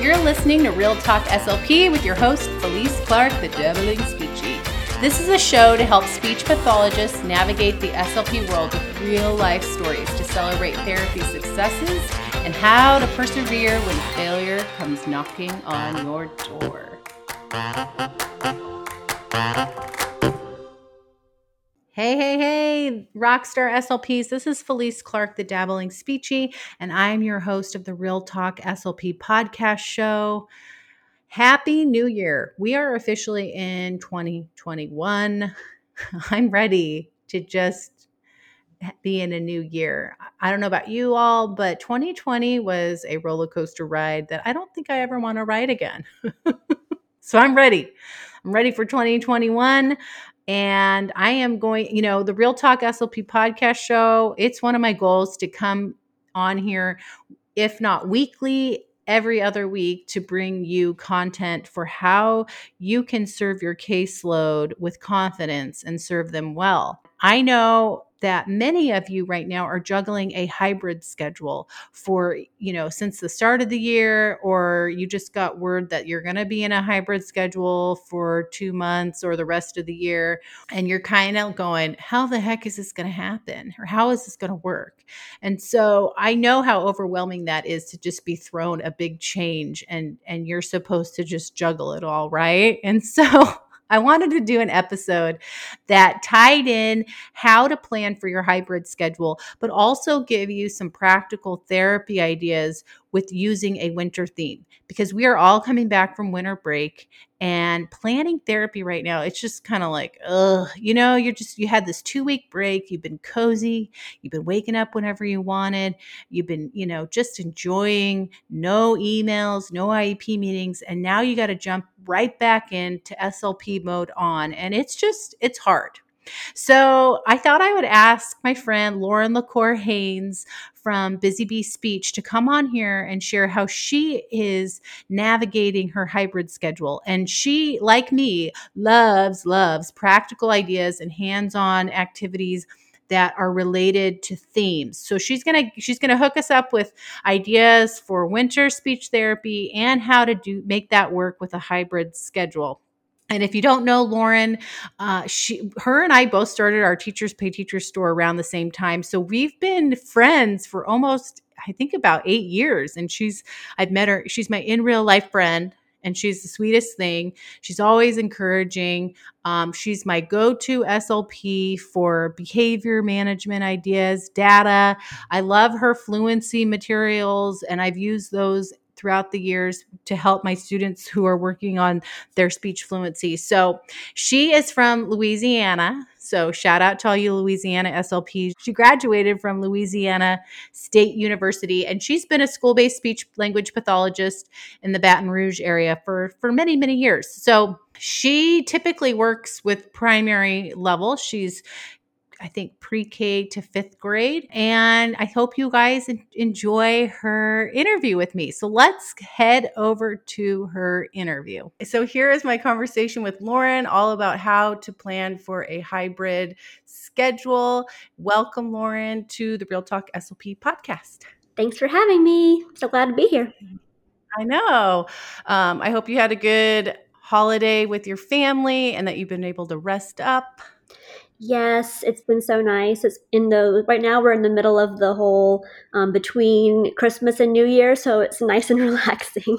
You're listening to Real Talk SLP with your host, Felice Clark, the Dabbling Speechie. This is a show to help speech pathologists navigate the SLP world with real life stories to celebrate therapy successes and how to persevere when failure comes knocking on your door. Hey, hey, hey, Rockstar SLPs. This is Felice Clark, the Dabbling Speechie, and I'm your host of the Real Talk SLP podcast show. Happy New Year. We are officially in 2021. I'm ready to just be in a new year. I don't know about you all, but 2020 was a roller coaster ride that I don't think I ever want to ride again. so I'm ready. I'm ready for 2021. And I am going, you know, the Real Talk SLP podcast show, it's one of my goals to come on here, if not weekly, every other week to bring you content for how you can serve your caseload with confidence and serve them well. I know that many of you right now are juggling a hybrid schedule for, you know, since the start of the year, or you just got word that you're going to be in a hybrid schedule for two months or the rest of the year. And you're kind of going, how the heck is this going to happen? Or how is this going to work? And so I know how overwhelming that is to just be thrown a big change and, and you're supposed to just juggle it all, right? And so, I wanted to do an episode that tied in how to plan for your hybrid schedule, but also give you some practical therapy ideas with using a winter theme because we are all coming back from winter break and planning therapy right now. It's just kind of like, ugh, you know, you're just, you had this two week break, you've been cozy, you've been waking up whenever you wanted, you've been, you know, just enjoying no emails, no IEP meetings, and now you got to jump right back into SLP mode on. And it's just, it's hard. So I thought I would ask my friend Lauren LaCour Haynes from Busy Bee Speech to come on here and share how she is navigating her hybrid schedule. And she, like me, loves, loves practical ideas and hands on activities that are related to themes. So she's going to she's going to hook us up with ideas for winter speech therapy and how to do make that work with a hybrid schedule. And if you don't know Lauren, uh, she, her, and I both started our Teachers Pay Teachers store around the same time. So we've been friends for almost, I think, about eight years. And she's, I've met her. She's my in real life friend, and she's the sweetest thing. She's always encouraging. Um, she's my go-to SLP for behavior management ideas, data. I love her fluency materials, and I've used those throughout the years to help my students who are working on their speech fluency. So she is from Louisiana. So shout out to all you Louisiana SLPs. She graduated from Louisiana State University and she's been a school-based speech language pathologist in the Baton Rouge area for for many many years. So she typically works with primary level. She's I think pre K to fifth grade. And I hope you guys enjoy her interview with me. So let's head over to her interview. So here is my conversation with Lauren, all about how to plan for a hybrid schedule. Welcome, Lauren, to the Real Talk SLP podcast. Thanks for having me. So glad to be here. I know. Um, I hope you had a good holiday with your family and that you've been able to rest up. Yes, it's been so nice. It's in the right now we're in the middle of the whole um, between Christmas and New Year, so it's nice and relaxing.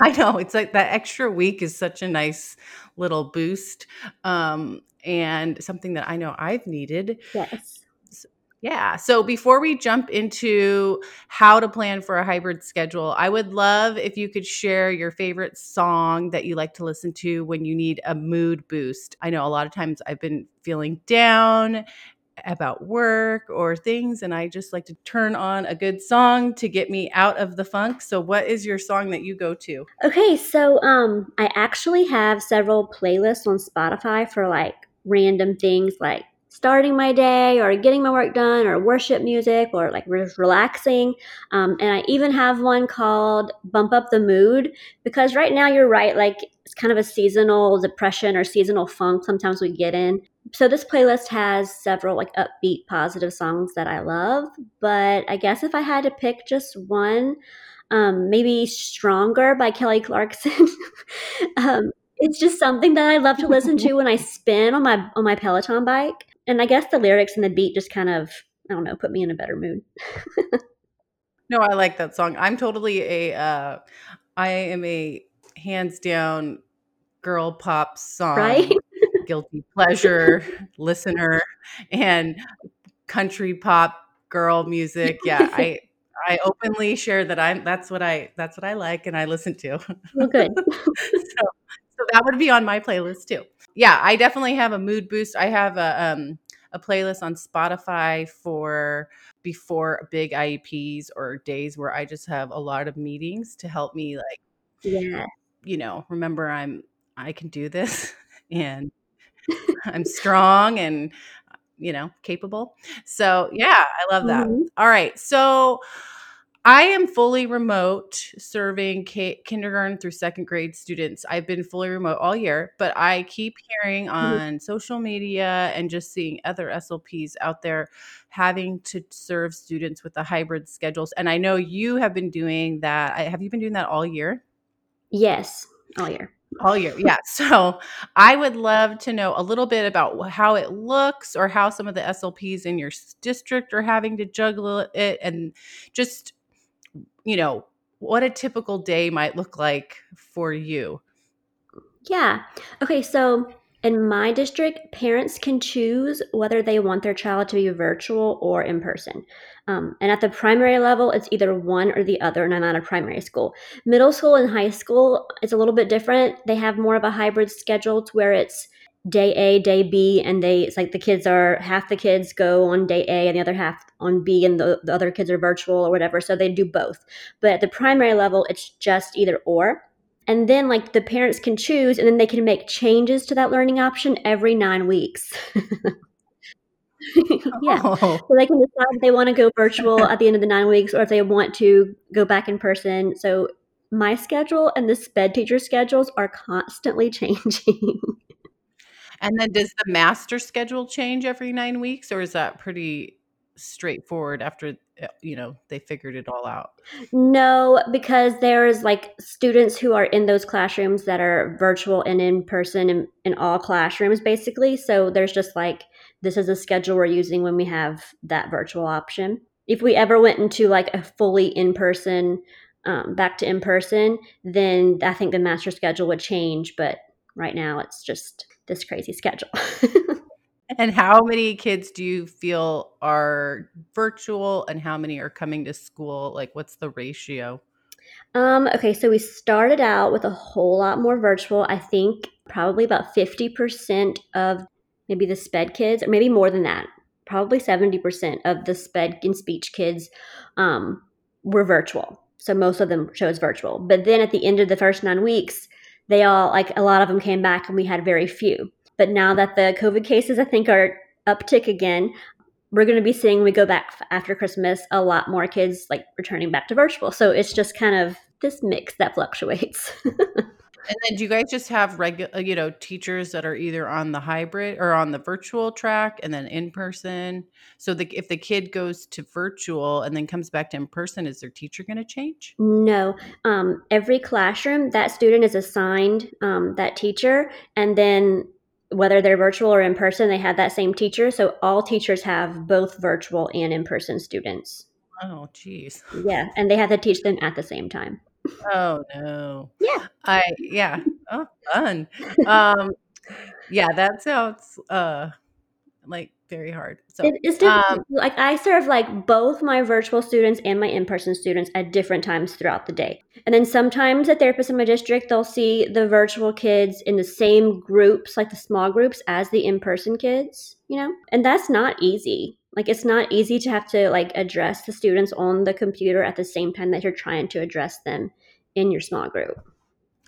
I know it's like that extra week is such a nice little boost, um, and something that I know I've needed. Yes. Yeah. So before we jump into how to plan for a hybrid schedule, I would love if you could share your favorite song that you like to listen to when you need a mood boost. I know a lot of times I've been feeling down about work or things and I just like to turn on a good song to get me out of the funk. So what is your song that you go to? Okay, so um I actually have several playlists on Spotify for like random things like starting my day or getting my work done or worship music or like relaxing. Um, and I even have one called Bump Up the Mood because right now you're right, like it's kind of a seasonal depression or seasonal funk sometimes we get in. so this playlist has several like upbeat, positive songs that I love. But I guess if I had to pick just one, um, maybe "Stronger" by Kelly Clarkson. um, it's just something that I love to listen to when I spin on my on my Peloton bike. And I guess the lyrics and the beat just kind of I don't know put me in a better mood. no, I like that song. I'm totally a uh, I am a hands down girl pop song right? guilty pleasure listener and country pop girl music. Yeah, I I openly share that I'm that's what I that's what I like and I listen to. Well, good. so, so that would be on my playlist too. Yeah, I definitely have a mood boost. I have a um a playlist on Spotify for before big IEPs or days where I just have a lot of meetings to help me like yeah. you know, remember I'm I can do this and I'm strong and you know, capable. So, yeah, I love that. Mhm. All right. So, I am fully remote serving K- kindergarten through second grade students. I've been fully remote all year, but I keep hearing Mhm. on social media and just seeing other SLPs out there having to serve students with the hybrid schedules. And I know you have been doing that. I- Have you been doing that all year? Yes, all year. All year, yeah. So I would love to know a little bit about how it looks or how some of the SLPs in your district are having to juggle it and just, you know, what a typical day might look like for you. Yeah. Okay, so in my district, parents can choose whether they want their child to be virtual or in person. Um, and at the primary level, it's either one or the other, and I'm at a primary school. Middle school and high school, it's a little bit different. They have more of a hybrid schedule to where it's day A, day B, and they it's like the kids are half the kids go on day A and the other half on B, and the, the other kids are virtual or whatever. So they do both. But at the primary level, it's just either or. And then like the parents can choose and then they can make changes to that learning option every nine weeks. Yeah. Oh, so they can decide if they want to go virtual at the end of the nine weeks or if they want to go back in person. So my schedule and the sped teacher schedules are constantly changing and then does the master schedule change every nine weeks or is that pretty straightforward after, uh, you know, they figured it all out? no because there's like students who are in those classrooms that are virtual and in person in, in all classrooms basically so there's just like this is a schedule we're using when we have that virtual option if we ever went into like a fully in person um, back to in person then i think the master schedule would change but right now it's just this crazy schedule And how many kids do you feel are virtual and how many are coming to school? Like, what's the ratio? Um, okay, so we started out with a whole lot more virtual. I think probably about 50% of maybe the SPED kids, or maybe more than that, probably 70% of the SPED and speech kids um, were virtual. So most of them chose virtual. But then at the end of the first nine weeks, they all, like a lot of them came back and we had very few. But now that the COVID cases, I think, are uptick again, we're going to be seeing we go back after Christmas a lot more kids like returning back to virtual. So it's just kind of this mix that fluctuates. And then do you guys just have regular, you know, teachers that are either on the hybrid or on the virtual track and then in person? So the, if the kid goes to virtual and then comes back to in person, is their teacher going to change? no, um, every classroom that student is assigned um, that teacher, and then whether they're virtual or in person, they have that same teacher. So all teachers have both virtual and in person students. Oh, geez. Yeah, and they have to teach them at the same time. Oh no. Yeah. I yeah. Oh, fun. Um, yeah, that sounds uh like very hard. So It, it's different. um, like I serve like both my virtual students and my in-person students at different times throughout the day. And then sometimes the therapists in my district they'll see the virtual kids in the same groups, like the small groups, as the in-person kids. You know, and that's not easy. Like it's not easy to have to like address the students on the computer at the same time that you're trying to address them in your small group.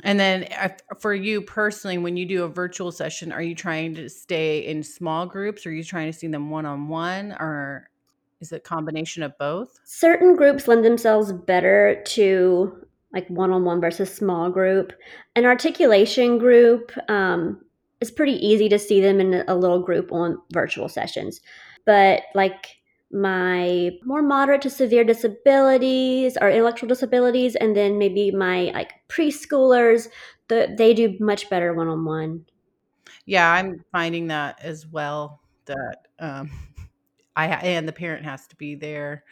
And then uh, for you personally, when you do a virtual session, are you trying to stay in small groups? Or are you trying to see them one on one? Or is it a combination of both? certain groups lend themselves better to like one-on-one versus small group an articulation group um, it's pretty easy to see them in a little group on virtual sessions. But like my more moderate to severe disabilities or intellectual disabilities, and then maybe my like preschoolers, the, they do much better one on one. Yeah, I'm finding that as well. That um, I and the parent has to be there,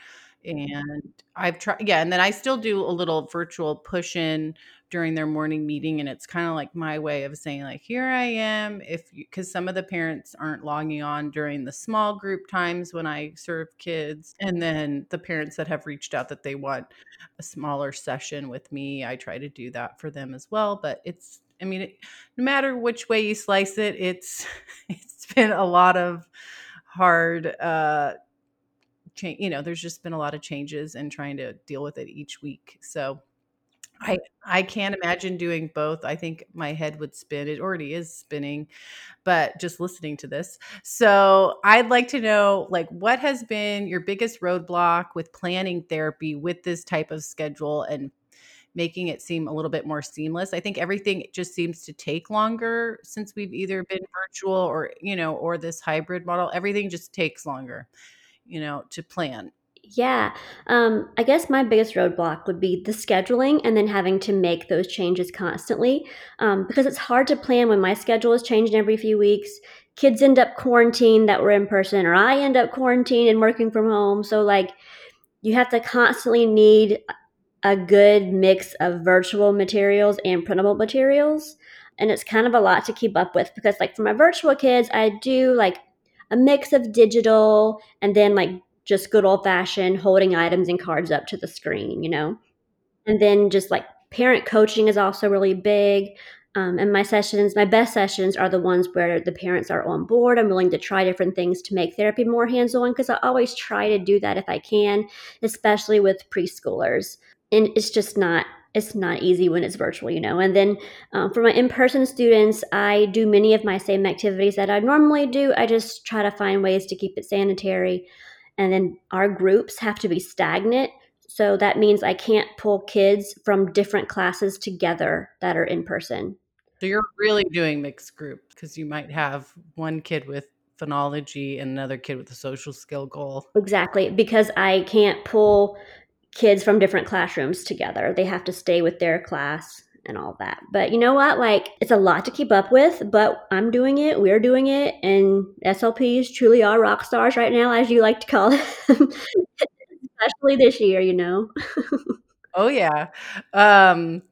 and I've tried. Yeah, and then I still do a little virtual push in during their morning meeting, and it's kind of like my way of saying like, here I am. If because some of the parents aren't logging on during the small group times when I serve kids, and then the parents that have reached out that they want a smaller session with me, I try to do that for them as well. But it's I mean, it, no matter which way you slice it, it's it's been a lot of hard uh change you know there's just been a lot of changes and trying to deal with it each week so i i can't imagine doing both i think my head would spin it already is spinning but just listening to this so i'd like to know like what has been your biggest roadblock with planning therapy with this type of schedule and making it seem a little bit more seamless. I think everything just seems to take longer since we've either been virtual or, you know, or this hybrid model. Everything just takes longer, you know, to plan. Yeah. Um, I guess my biggest roadblock would be the scheduling and then having to make those changes constantly um, because it's hard to plan when my schedule is changing every few weeks. Kids end up quarantined that were in person, or I end up quarantined and working from home. So, like, you have to constantly need a good mix of virtual materials and printable materials. And it's kind of a lot to keep up with because, like, for my virtual kids, I do like a mix of digital and then like just good old fashioned holding items and cards up to the screen, you know? And then just like parent coaching is also really big. Um, and my sessions, my best sessions are the ones where the parents are on board. I'm willing to try different things to make therapy more hands on because I always try to do that if I can, especially with preschoolers and it's just not it's not easy when it's virtual, you know. And then um, for my in person students, I do many of my same activities that I normally do. I just try to find ways to keep it sanitary. And then our groups have to be stagnant. So that means I can't pull kids from different classes together that are in person. So you're really doing mixed group because you might have one kid with phonology and another kid with a social skill goal. Exactly, because I can't pull kids from different classrooms together. They have to stay with their class and all that. But you know what? Like, it's a lot to keep up with, but I'm doing it. We're doing it. And SLPs truly are rock stars right now, as you like to call them, especially this year, you know? oh, yeah. Um,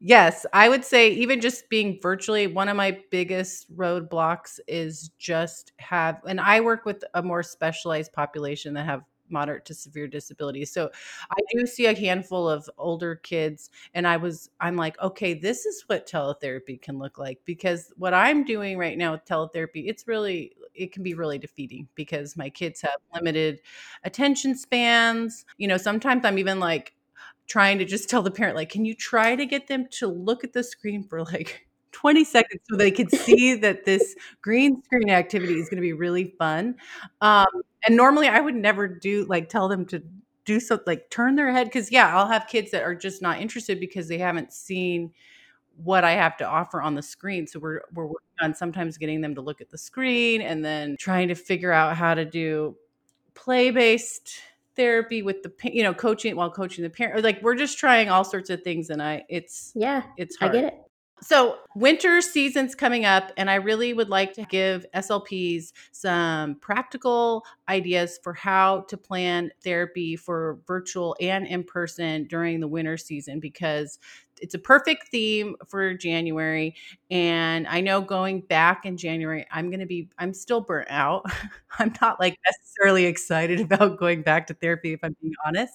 yes, I would say even just being virtually, one of my biggest roadblocks is just have, and I work with a more specialized population that have moderate to severe disabilities. So I do see a handful of older kids and I was I'm like, okay, this is what teletherapy can look like because what I'm doing right now with teletherapy, it's really it can be really defeating because my kids have limited attention spans. You know, sometimes I'm even like trying to just tell the parent like, can you try to get them to look at the screen for like 20 seconds so they could see that this green screen activity is going to be really fun. Um, and normally I would never do like tell them to do something like turn their head because yeah, I'll have kids that are just not interested because they haven't seen what I have to offer on the screen. So we're we're working on sometimes getting them to look at the screen and then trying to figure out how to do play based therapy with the you know coaching while coaching the parent like we're just trying all sorts of things and i it's yeah it's hard. i get it so, winter season's coming up, and I really would like to give SLPs some practical ideas for how to plan therapy for virtual and in person during the winter season because it's a perfect theme for January. And I know going back in January, I'm going to be, I'm still burnt out. I'm not like necessarily excited about going back to therapy, if I'm being honest.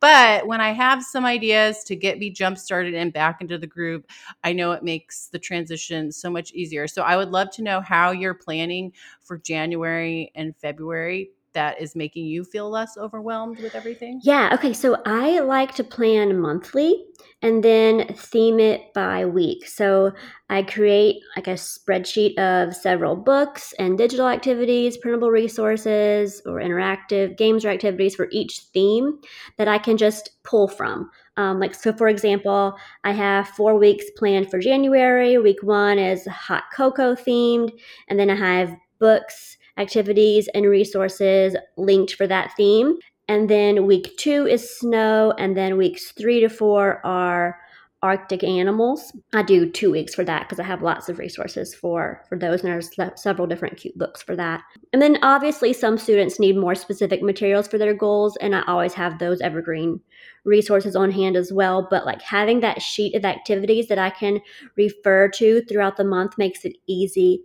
But when I have some ideas to get me jump started and back into the group, I know it makes the transition so much easier. So I would love to know how you're planning for January and February that is making you feel less overwhelmed with everything? Yeah. Okay. So I like to plan monthly and then theme it by week. So I create like a spreadsheet of several books and digital activities, printable resources, or interactive games or activities for each theme that I can just pull from. Um, like, so for example, I have four weeks planned for January. Week one is hot cocoa themed, and then I have books, activities, and resources linked for that theme. And then week two is snow, and then weeks three to four are Arctic animals. I do two weeks for that because I have lots of resources for for those, and there's several different cute books for that. And then obviously some students need more specific materials for their goals, and I always have those evergreen resources on hand as well. But like having that sheet of activities that I can refer to throughout the month makes it easy.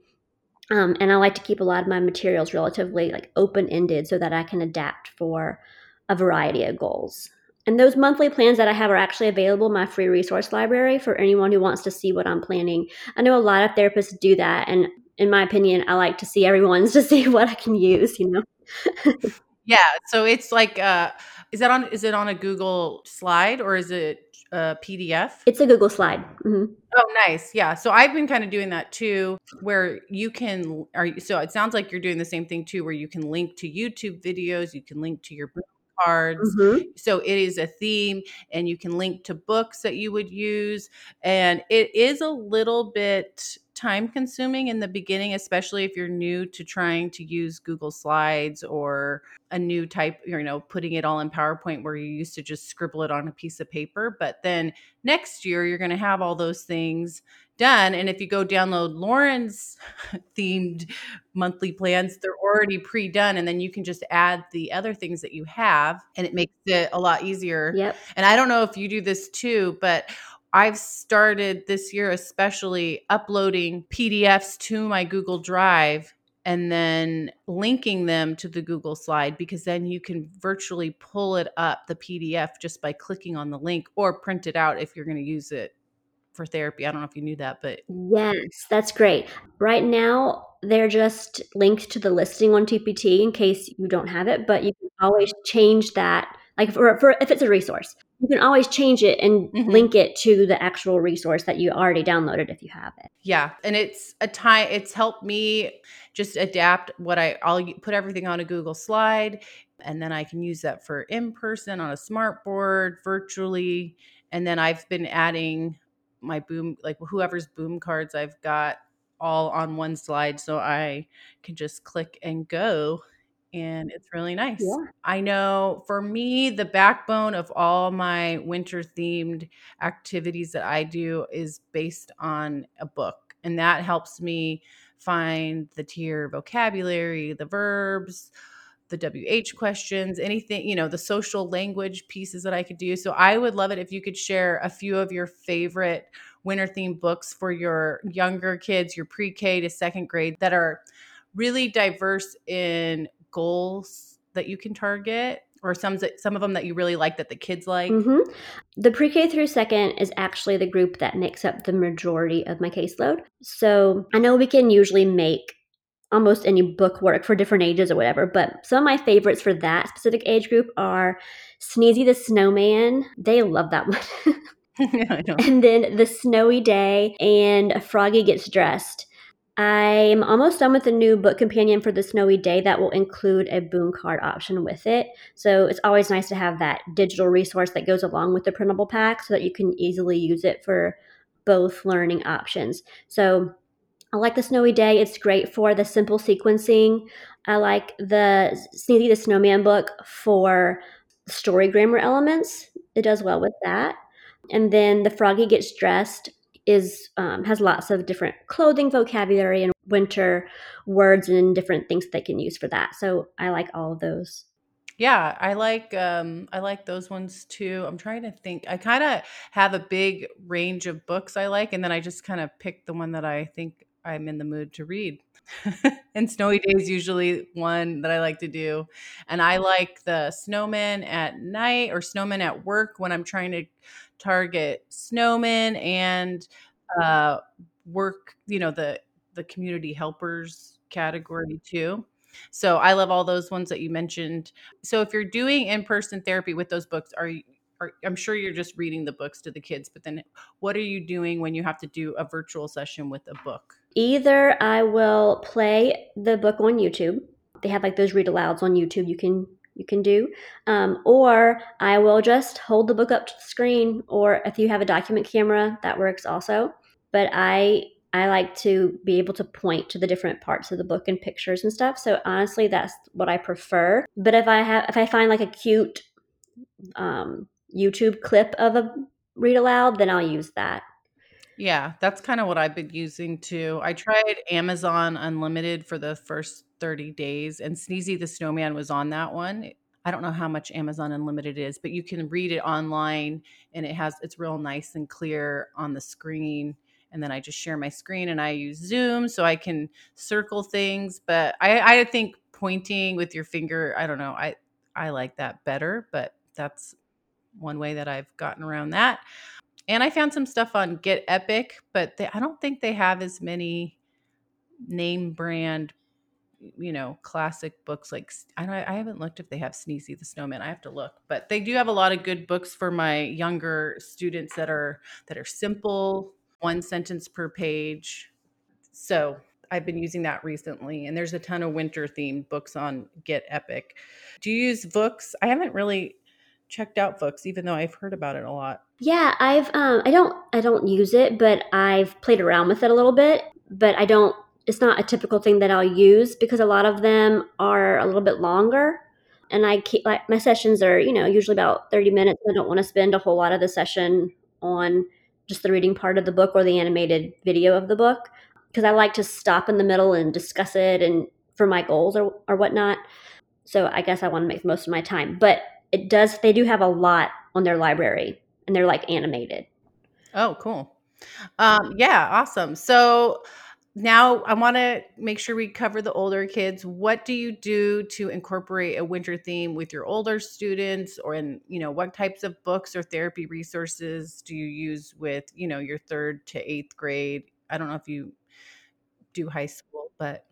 Um, and I like to keep a lot of my materials relatively like open ended so that I can adapt for a variety of goals. And those monthly plans that I have are actually available in my free resource library for anyone who wants to see what I'm planning. I know a lot of therapists do that, and in my opinion, I like to see everyone's to see what I can use, you know. yeah, so it's like uh is that on is it on a Google slide or is it a PDF? It's a Google slide. Mm-hmm. Oh, nice. Yeah. So I've been kind of doing that too, where you can, are so it sounds like you're doing the same thing too, where you can link to YouTube videos, you can link to your book cards. Mm-hmm. So it is a theme, and you can link to books that you would use. And it is a little bit time consuming in the beginning, especially if you're new to trying to use Google Slides or a new type, you know, putting it all in PowerPoint where you used to just scribble it on a piece of paper. But then next year, you're going to have all those things done. And if you go download Lauren's themed monthly plans, they're already pre done. And then you can just add the other things that you have, and it makes it a lot easier. Yep. And I don't know if you do this too, but I've started this year, especially uploading PDFs to my Google Drive and then linking them to the Google slide because then you can virtually pull it up, the PDF, just by clicking on the link or print it out if you're going to use it for therapy. I don't know if you knew that, but yes, that's great. Right now, they're just linked to the listing on TPT in case you don't have it, but you can always change that. Like for, for if it's a resource, you can always change it and mm-hmm. link it to the actual resource that you already downloaded if you have it. Yeah, and it's a time. It's helped me just adapt what I. I'll put everything on a Google slide, and then I can use that for in person on a smart board, virtually, and then I've been adding my boom like whoever's boom cards I've got all on one slide so I can just click and go and it's really nice. Yeah. I know for me the backbone of all my winter themed activities that I do is based on a book and that helps me find the tier vocabulary, the verbs, the WH questions, anything, you know, the social language pieces that I could do. So I would love it if you could share a few of your favorite winter themed books for your younger kids, your pre K to second grade that are really diverse in goals that you can target or some some of them that you really like that the kids like? Mm-hmm. The pre-K through second is actually the group that makes up the majority of my caseload. So I know we can usually make almost any book work for different ages or whatever. But some of my favorites for that specific age group are Sneezy the Snowman. They love that one. yeah, and then The Snowy Day and Froggy Gets Dressed. I'm almost done with the new book companion for the snowy day that will include a boom card option with it. So it's always nice to have that digital resource that goes along with the printable pack so that you can easily use it for both learning options. So I like the snowy day. It's great for the simple sequencing. I like the Sneezy the Snowman book for story grammar elements. It does well with that. And then the Froggy Gets Dressed is um, has lots of different clothing vocabulary and winter words and different things they can use for that. So I like all of those. Yeah, I like um I like those ones too. I'm trying to think. I kind of have a big range of books I like and then I just kind of pick the one that I think I'm in the mood to read. and snowy days usually one that I like to do. And I like the snowman at night or snowman at work when I'm trying to target snowmen and uh, work, you know, the the community helpers category too. So I love all those ones that you mentioned. So if you're doing in-person therapy with those books, are you are, I'm sure you're just reading the books to the kids, but then what are you doing when you have to do a virtual session with a book? Either I will play the book on YouTube. They have like those read alouds on YouTube you can you can do. Um, or I will just hold the book up to the screen, or if you have a document camera, that works also. But I I like to be able to point to the different parts of the book and pictures and stuff. So honestly, that's what I prefer. But if I have if I find like a cute um, YouTube clip of a read aloud, then I'll use that. Yeah, that's kind of what I've been using too. I tried Amazon Unlimited for the first 30 days, and Sneezy the Snowman was on that one. I don't know how much Amazon Unlimited is, but you can read it online and it has it's real nice and clear on the screen. And then I just share my screen and I use Zoom so I can circle things. But I, I think pointing with your finger, I don't know, I I like that better, but that's one way that I've gotten around that. And I found some stuff on Get Epic, but they, I don't think they have as many name brand, you know, classic books like I don't I haven't looked if they have Sneezy the Snowman. I have to look, but they do have a lot of good books for my younger students that are that are simple, one sentence per page. So I've been using that recently, and there's a ton of winter themed books on Get Epic. Do you use Vooks? I haven't really checked out Vooks, even though I've heard about it a lot. Yeah, I've um, I don't I don't use it, but I've played around with it a little bit. But I don't. It's not a typical thing that I'll use because a lot of them are a little bit longer, and I keep like my sessions are you know usually about thirty minutes. I don't want to spend a whole lot of the session on just the reading part of the book or the animated video of the book because I like to stop in the middle and discuss it and for my goals or, or whatnot. So I guess I want to make most of my time. But it does they do have a lot on their library and they're like animated. Oh, cool. Um, yeah, awesome. So now I want to make sure we cover the older kids. What do you do to incorporate a winter theme with your older students or in, you know, what types of books or therapy resources do you use with, you know, your 3rd to 8th grade? I don't know if you do high school, but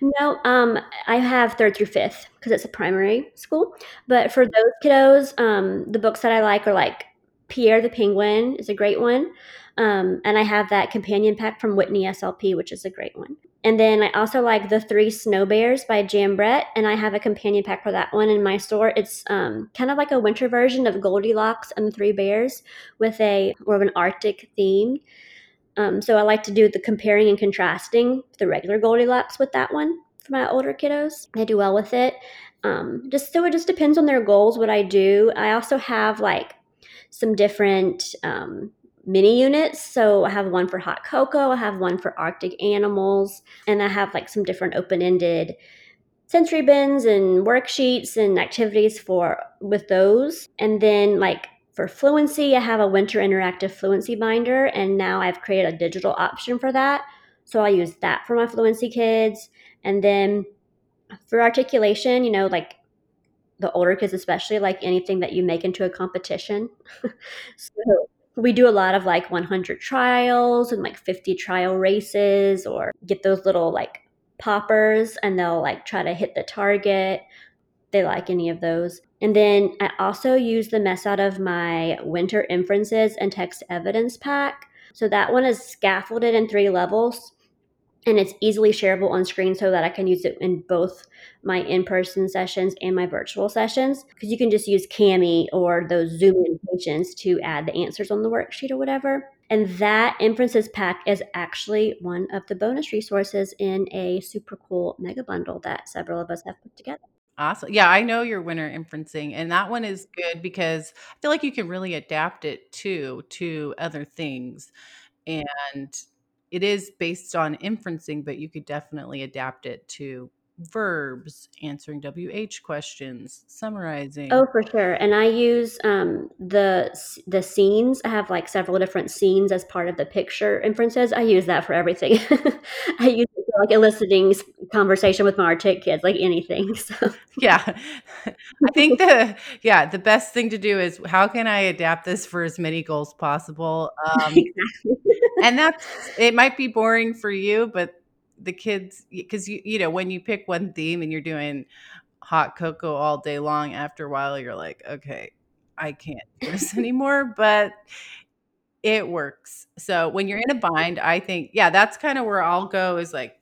no, um, I have third through fifth because it's a primary school. But for those kiddos, um, the books that I like are like Pierre the Penguin is a great one. Um, and I have that companion pack from Whitney SLP, which is a great one. And then I also like The Three Snow Bears by Jan Brett, and I have a companion pack for that one in my store. It's um, kind of like a winter version of Goldilocks and the Three Bears with a more of an Arctic theme. Um, so I like to do the comparing and contrasting the regular Goldilocks with that one for my older kiddos. They do well with it. Um, just so it just depends on their goals what I do. I also have like some different um, mini units. So I have one for hot cocoa, I have one for Arctic animals, and I have like some different open ended sensory bins and worksheets and activities for with those. And then like for fluency, I have a winter interactive fluency binder, and now I've created a digital option for that. So I'll use that for my fluency kids. And then for articulation, you know, like the older kids, especially, like anything that you make into a competition. so we do a lot of like 100 trials and like 50 trial races, or get those little like poppers and they'll like try to hit the target. They like any of those. And then I also use the mess out of my winter inferences and text evidence pack. So that one is scaffolded in three levels and it's easily shareable on screen so that I can use it in both my in-person sessions and my virtual sessions because you can just use Cami or those Zoom annotations to add the answers on the worksheet or whatever. And that inferences pack is actually one of the bonus resources in a super cool mega bundle that several of us have put together. Awesome. Yeah, I know your winter inferencing, and that one is good because I feel like you can really adapt it too to other things. And it is based on inferencing, but you could definitely adapt it to verbs, answering WH questions, summarizing. Oh, for sure. And I use um, the the scenes. I have like several different scenes as part of the picture inferences. I use that for everything. I use it for like eliciting conversation with my artic kids, like anything. So. Yeah, I think the yeah the best thing to do is how can I adapt this for as many goals possible. Um, exactly. and that's it. Might be boring for you, but the kids because you you know when you pick one theme and you're doing hot cocoa all day long after a while you're like okay i can't do this anymore but it works so when you're in a bind i think yeah that's kind of where i'll go is like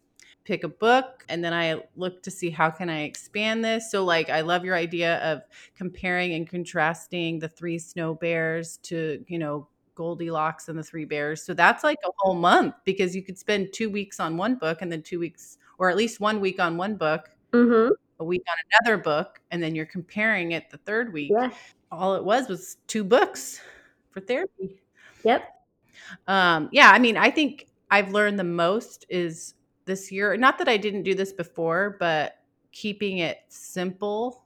pick a book and then I look to see how can I expand this. So like I love your idea of comparing and contrasting the three snow bears to, you know, Goldilocks and the Three Bears. So that's like a whole month because you could spend 2 weeks on one book and then 2 weeks or at least 1 week on one book. Mhm. A week on another book and then you're comparing it the 3rd week. Yeah. All it was was 2 books for therapy. Yep. Um, yeah, I mean, I think I've learned the most is this year. Not that I didn't do this before, but keeping it simple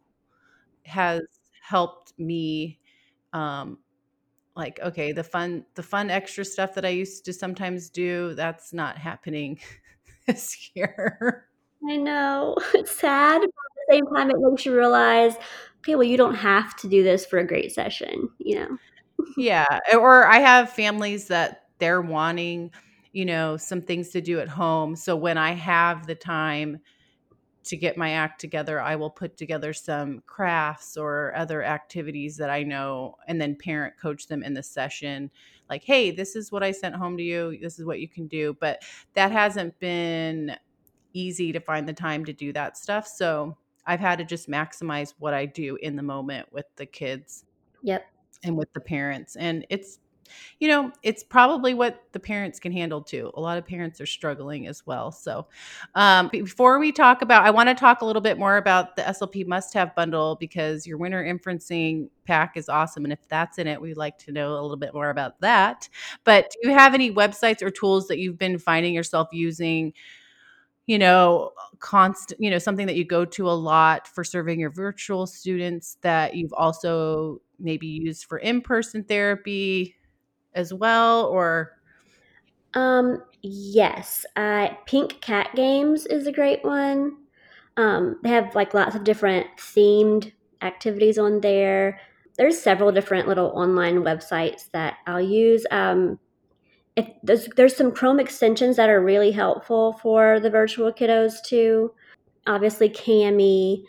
has helped me um like okay the fun the fun extra stuff that i used to sometimes do that's not happening this year I know. It's sad, but at the same time, it makes you realize, okay, well, you don't have to do this for a great session, you know? yeah or i have families that they're wanting you know some things to do at home so when i have the time to get my act together i will put together some crafts or other activities that i know and then parent coach them in the session like hey this is what i sent home to you this is what you can do but that hasn't been easy to find the time to do that stuff so i've had to just maximize what i do in the moment with the kids Yep. and with the parents and it's you know it's probably what the parents can handle too. A lot of parents are struggling as well. So um, before we talk about i want to talk a little bit more about the slp must have bundle because your winter inferencing pack is awesome and if that's in it we'd like to know a little bit more about that. But do you have any websites or tools that you've been finding yourself using you know constant you know something that you go to a lot for serving your virtual students that you've also maybe used for in-person therapy as well or Um, yes. Pink Cat Games is a great one. Um, they have like lots of different themed activities on there. There's several different little online websites that I'll use. Um, if there's, there's some Chrome extensions that are really helpful for the virtual kiddos too. Obviously, Cami,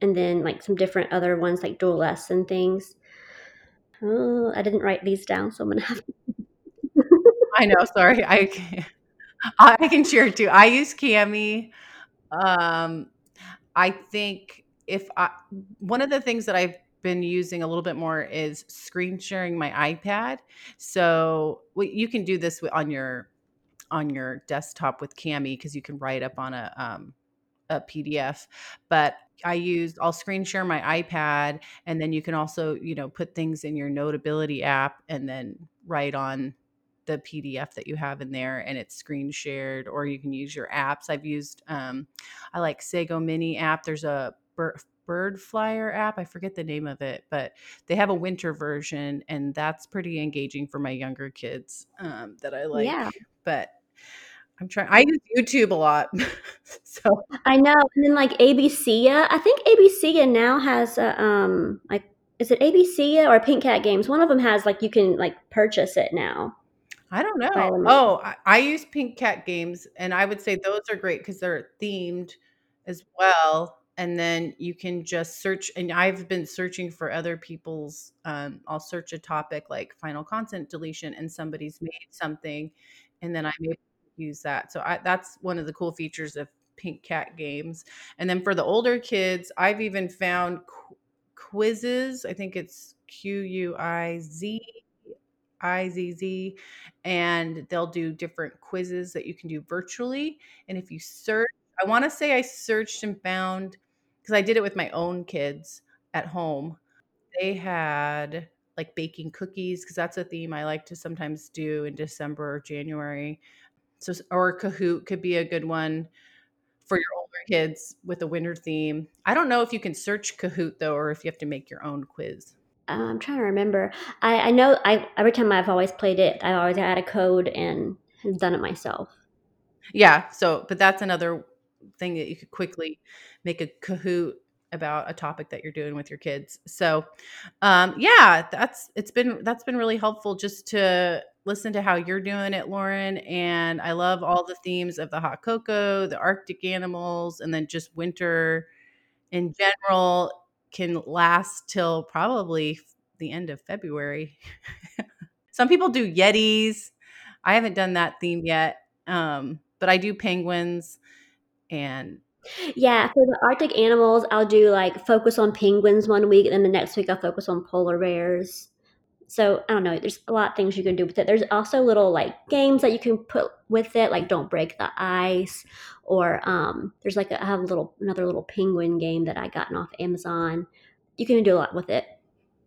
and then like some different other ones like Dual and things. Oh, I didn't write these down, so I'm gonna have. i know sorry i can, i can share too i use cami um i think if i one of the things that i've been using a little bit more is screen sharing my ipad so well, you can do this on your on your desktop with cami because you can write up on a um, a pdf but i used i'll screen share my ipad and then you can also you know put things in your notability app and then write on the pdf that you have in there and it's screen shared or you can use your apps. I've used um, i like sago mini app. There's a bird, bird flyer app. I forget the name of it but they have a winter version and that's pretty engaging for my younger kids um, that i like. Yeah. but i'm trying i use youtube a lot so I know. And then like ABCya, I think ABCya now has a um like is it ABCya or Pink Cat Games? One of them has like you can like purchase it now. I don't know. Oh, I, I use Pink Cat games, and I would say those are great because they're themed as well. And then you can just search, and I've been searching for other people's. Um, I'll search a topic like final consonant deletion, and somebody's made something, and then I'm able use that. So I, that's one of the cool features of Pink Cat games. And then for the older kids, I've even found qu- quizzes. I think it's Q U I Z I Z Z, and they'll do different quizzes that you can do virtually. And if you search, I want to say I searched and found because I did it with my own kids at home. They had like baking cookies because that's a theme I like to sometimes do in December or January. So, or Kahoot could be a good one for your older kids with a winter theme. I don't know if you can search Kahoot though, or if you have to make your own quiz. Uh, I'm trying to remember. I, I know I every time I've always played it, I've always had a code and have done it myself. Yeah. So, but that's another thing that you could quickly make a Kahoot about a topic that you're doing with your kids. So, um, yeah, that's it's been that's been really helpful just to listen to how you're doing it, Lauren. And I love all the themes of the hot cocoa, the Arctic animals, and then just winter in general can last till probably the end of February. Some people do Yetis. I haven't done that theme yet, um, but I do penguins. and yeah, for the Arctic animals, I'll do like focus on penguins one week, and then the next week I'll focus on polar bears. So I don't know. There's a lot of things you can do with it. There's also little like games that you can put with it, like don't break the ice, or um, there's like a, I have a little another little penguin game that I gotten off Amazon. You can do a lot with it.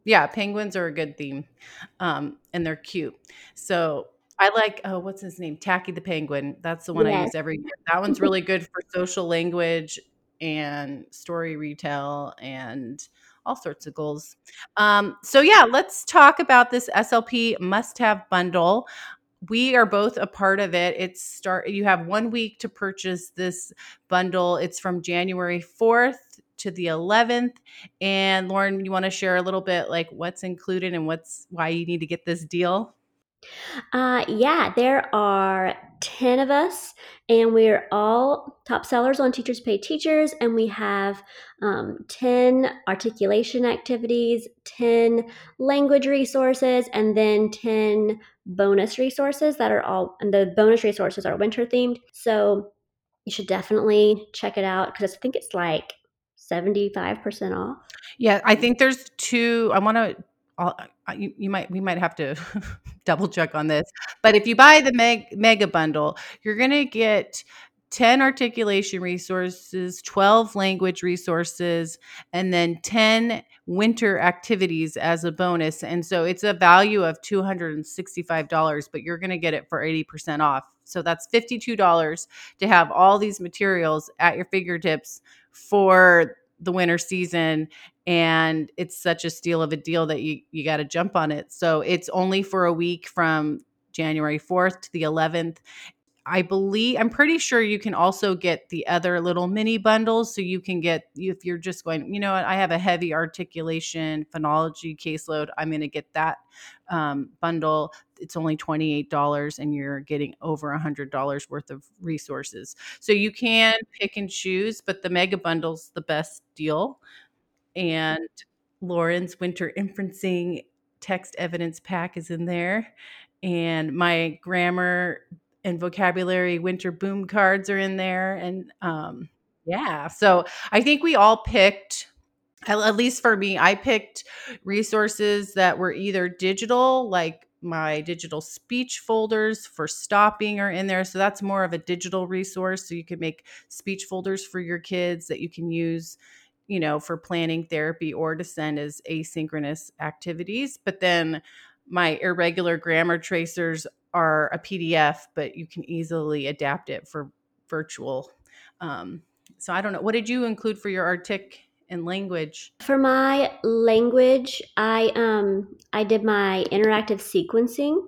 Yeah, penguins are a good theme, um, and they're cute. So I like oh, what's his name? Tacky the penguin. That's the one I use every year. That one's really good for social language and story retell and all sorts of goals. Um, so yeah, let's talk about this SLP must-have bundle. We are both a part of it. It's start you have 1 week to purchase this bundle. It's from January 4th to the 11th. And Lauren, you want to share a little bit like what's included and what's why you need to get this deal? Uh, yeah, there are 10 of us, and we're all top sellers on Teachers Pay Teachers, and we have um, 10 articulation activities, 10 language resources, and then 10 bonus resources that are all, and the bonus resources are winter themed. So you should definitely check it out because I think it's like 75% off. Yeah, I think there's two. I want to. Uh, uh, you, you might we might have to double check on this, but if you buy the meg, mega bundle, you're gonna get 10 articulation resources, 12 language resources, and then 10 winter activities as a bonus. And so it's a value of $265, but you're going to get it for 80% off. So that's $52 to have all these materials at your fingertips for the winter season and it's such a steal of a deal that you you got to jump on it. So it's only for a week from January 4th to the 11th I believe I'm pretty sure you can also get the other little mini bundles. So you can get if you're just going, you know I have a heavy articulation phonology caseload. I'm going to get that um, bundle. It's only $28 and you're getting over $100 worth of resources. So you can pick and choose, but the mega bundle's the best deal. And Lauren's winter inferencing text evidence pack is in there. And my grammar and vocabulary winter boom cards are in there and um yeah so i think we all picked at least for me i picked resources that were either digital like my digital speech folders for stopping are in there so that's more of a digital resource so you can make speech folders for your kids that you can use you know for planning therapy or to send as asynchronous activities but then my irregular grammar tracers are a PDF, but you can easily adapt it for virtual. Um, so I don't know. What did you include for your Artic and language? For my language, I um I did my interactive sequencing.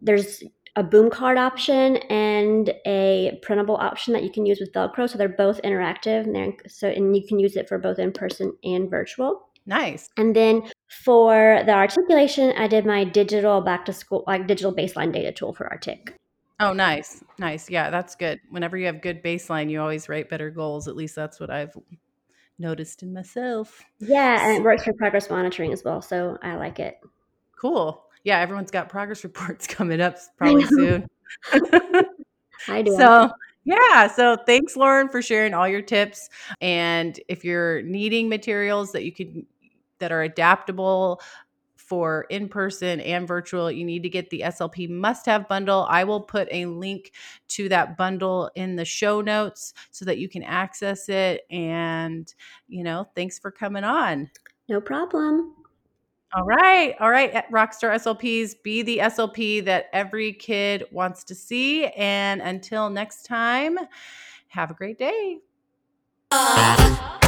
There's a boom card option and a printable option that you can use with Velcro. So they're both interactive, and they're, so and you can use it for both in person and virtual. Nice. And then for the articulation, I did my digital back to school, like digital baseline data tool for Artic. Oh, nice. Nice. Yeah, that's good. Whenever you have good baseline, you always write better goals. At least that's what I've noticed in myself. Yeah, and it works for progress monitoring as well. So I like it. Cool. Yeah, everyone's got progress reports coming up probably soon. I do. So, yeah. So thanks, Lauren, for sharing all your tips. And if you're needing materials that you can that are adaptable for in person and virtual, you need to get the SLP must have bundle. I will put a link to that bundle in the show notes so that you can access it. And, you know, thanks for coming on. No problem. All right. All right. Rockstar SLPs, be the SLP that every kid wants to see. And until next time, have a great day. Uh-huh.